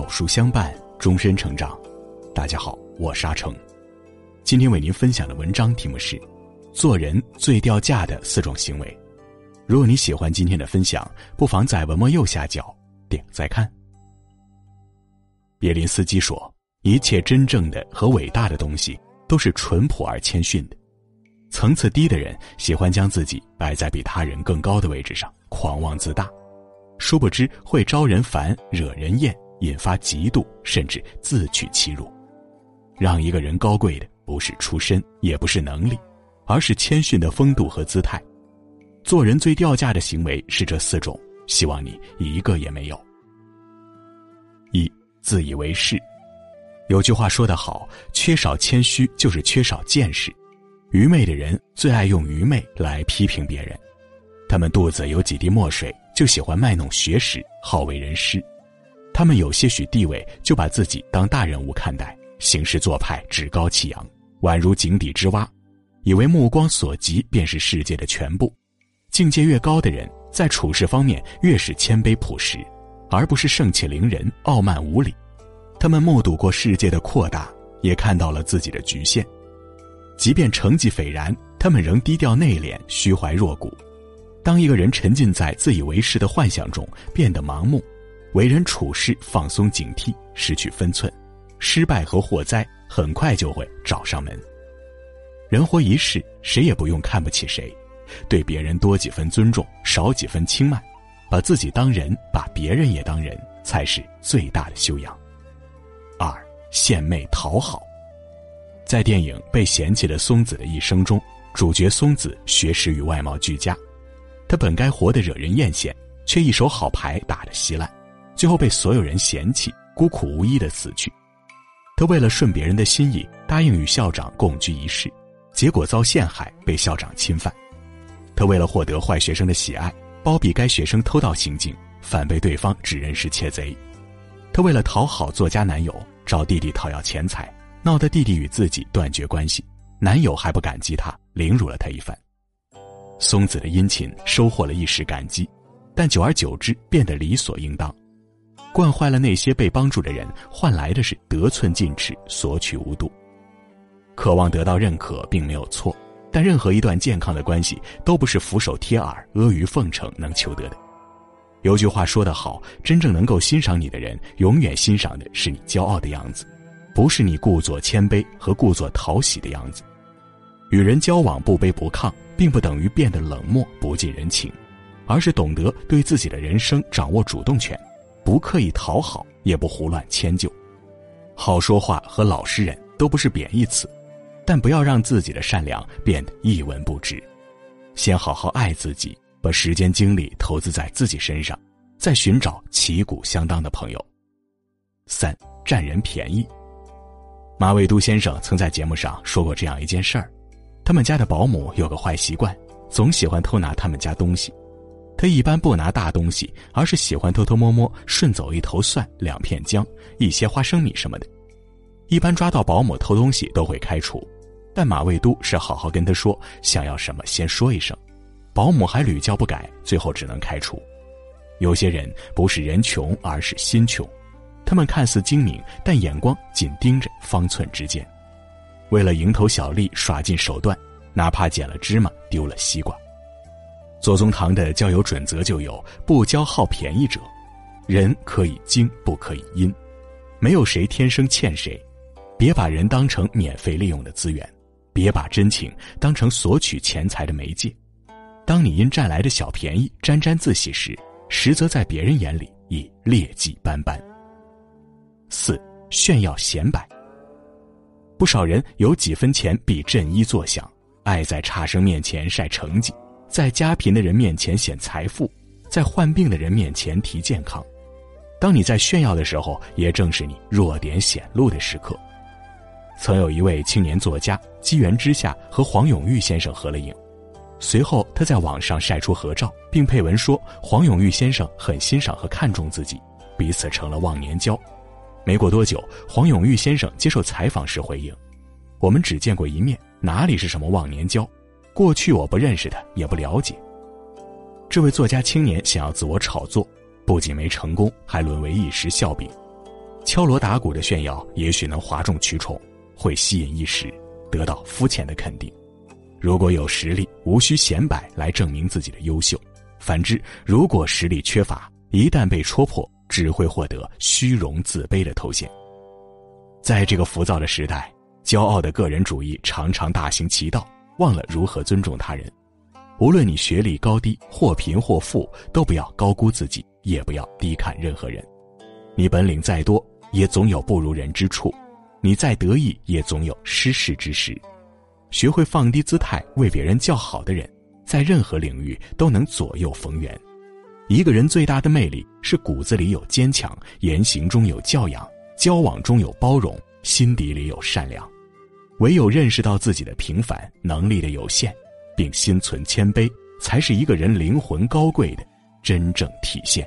有书相伴，终身成长。大家好，我是阿成。今天为您分享的文章题目是《做人最掉价的四种行为》。如果你喜欢今天的分享，不妨在文末右下角点再看。别林斯基说：“一切真正的和伟大的东西，都是淳朴而谦逊的。层次低的人喜欢将自己摆在比他人更高的位置上，狂妄自大。”殊不知会招人烦、惹人厌，引发嫉妒，甚至自取其辱。让一个人高贵的不是出身，也不是能力，而是谦逊的风度和姿态。做人最掉价的行为是这四种，希望你一个也没有。一自以为是，有句话说得好：缺少谦虚就是缺少见识。愚昧的人最爱用愚昧来批评别人，他们肚子有几滴墨水。就喜欢卖弄学识，好为人师。他们有些许地位，就把自己当大人物看待，行事做派趾高气扬，宛如井底之蛙，以为目光所及便是世界的全部。境界越高的人，在处事方面越是谦卑朴实，而不是盛气凌人、傲慢无礼。他们目睹过世界的扩大，也看到了自己的局限。即便成绩斐然，他们仍低调内敛、虚怀若谷。当一个人沉浸在自以为是的幻想中，变得盲目，为人处事放松警惕，失去分寸，失败和祸灾很快就会找上门。人活一世，谁也不用看不起谁，对别人多几分尊重，少几分轻慢，把自己当人，把别人也当人，才是最大的修养。二献媚讨好，在电影《被嫌弃的松子的一生》中，主角松子学识与外貌俱佳。他本该活得惹人艳羡，却一手好牌打得稀烂，最后被所有人嫌弃，孤苦无依的死去。他为了顺别人的心意，答应与校长共居一室，结果遭陷害，被校长侵犯。他为了获得坏学生的喜爱，包庇该学生偷盗行径，反被对方指认是窃贼。他为了讨好作家男友，找弟弟讨要钱财，闹得弟弟与自己断绝关系，男友还不感激他，凌辱了他一番。松子的殷勤收获了一时感激，但久而久之变得理所应当，惯坏了那些被帮助的人，换来的是得寸进尺、索取无度。渴望得到认可并没有错，但任何一段健康的关系都不是俯首帖耳、阿谀奉承能求得的。有句话说得好：真正能够欣赏你的人，永远欣赏的是你骄傲的样子，不是你故作谦卑和故作讨喜的样子。与人交往不卑不亢。并不等于变得冷漠不近人情，而是懂得对自己的人生掌握主动权，不刻意讨好，也不胡乱迁就。好说话和老实人都不是贬义词，但不要让自己的善良变得一文不值。先好好爱自己，把时间精力投资在自己身上，再寻找旗鼓相当的朋友。三占人便宜。马未都先生曾在节目上说过这样一件事儿。他们家的保姆有个坏习惯，总喜欢偷拿他们家东西。他一般不拿大东西，而是喜欢偷偷摸摸顺走一头蒜、两片姜、一些花生米什么的。一般抓到保姆偷东西都会开除，但马未都是好好跟他说，想要什么先说一声。保姆还屡教不改，最后只能开除。有些人不是人穷，而是心穷。他们看似精明，但眼光紧盯着方寸之间。为了蝇头小利耍尽手段，哪怕捡了芝麻丢了西瓜。左宗棠的交友准则就有：不交好便宜者，人可以精不可以阴，没有谁天生欠谁，别把人当成免费利用的资源，别把真情当成索取钱财的媒介。当你因占来的小便宜沾沾自喜时，实则在别人眼里已劣迹斑斑。四炫耀显摆。不少人有几分钱比振衣作响，爱在差生面前晒成绩，在家贫的人面前显财富，在患病的人面前提健康。当你在炫耀的时候，也正是你弱点显露的时刻。曾有一位青年作家，机缘之下和黄永玉先生合了影，随后他在网上晒出合照，并配文说黄永玉先生很欣赏和看重自己，彼此成了忘年交。没过多久，黄永玉先生接受采访时回应：“我们只见过一面，哪里是什么忘年交？过去我不认识他，也不了解。”这位作家青年想要自我炒作，不仅没成功，还沦为一时笑柄。敲锣打鼓的炫耀也许能哗众取宠，会吸引一时，得到肤浅的肯定。如果有实力，无需显摆来证明自己的优秀；反之，如果实力缺乏，一旦被戳破，只会获得虚荣自卑的头衔。在这个浮躁的时代，骄傲的个人主义常常大行其道，忘了如何尊重他人。无论你学历高低，或贫或富，都不要高估自己，也不要低看任何人。你本领再多，也总有不如人之处；你再得意，也总有失势之时。学会放低姿态，为别人叫好的人，在任何领域都能左右逢源。一个人最大的魅力是骨子里有坚强，言行中有教养。交往中有包容，心底里有善良，唯有认识到自己的平凡、能力的有限，并心存谦卑，才是一个人灵魂高贵的真正体现。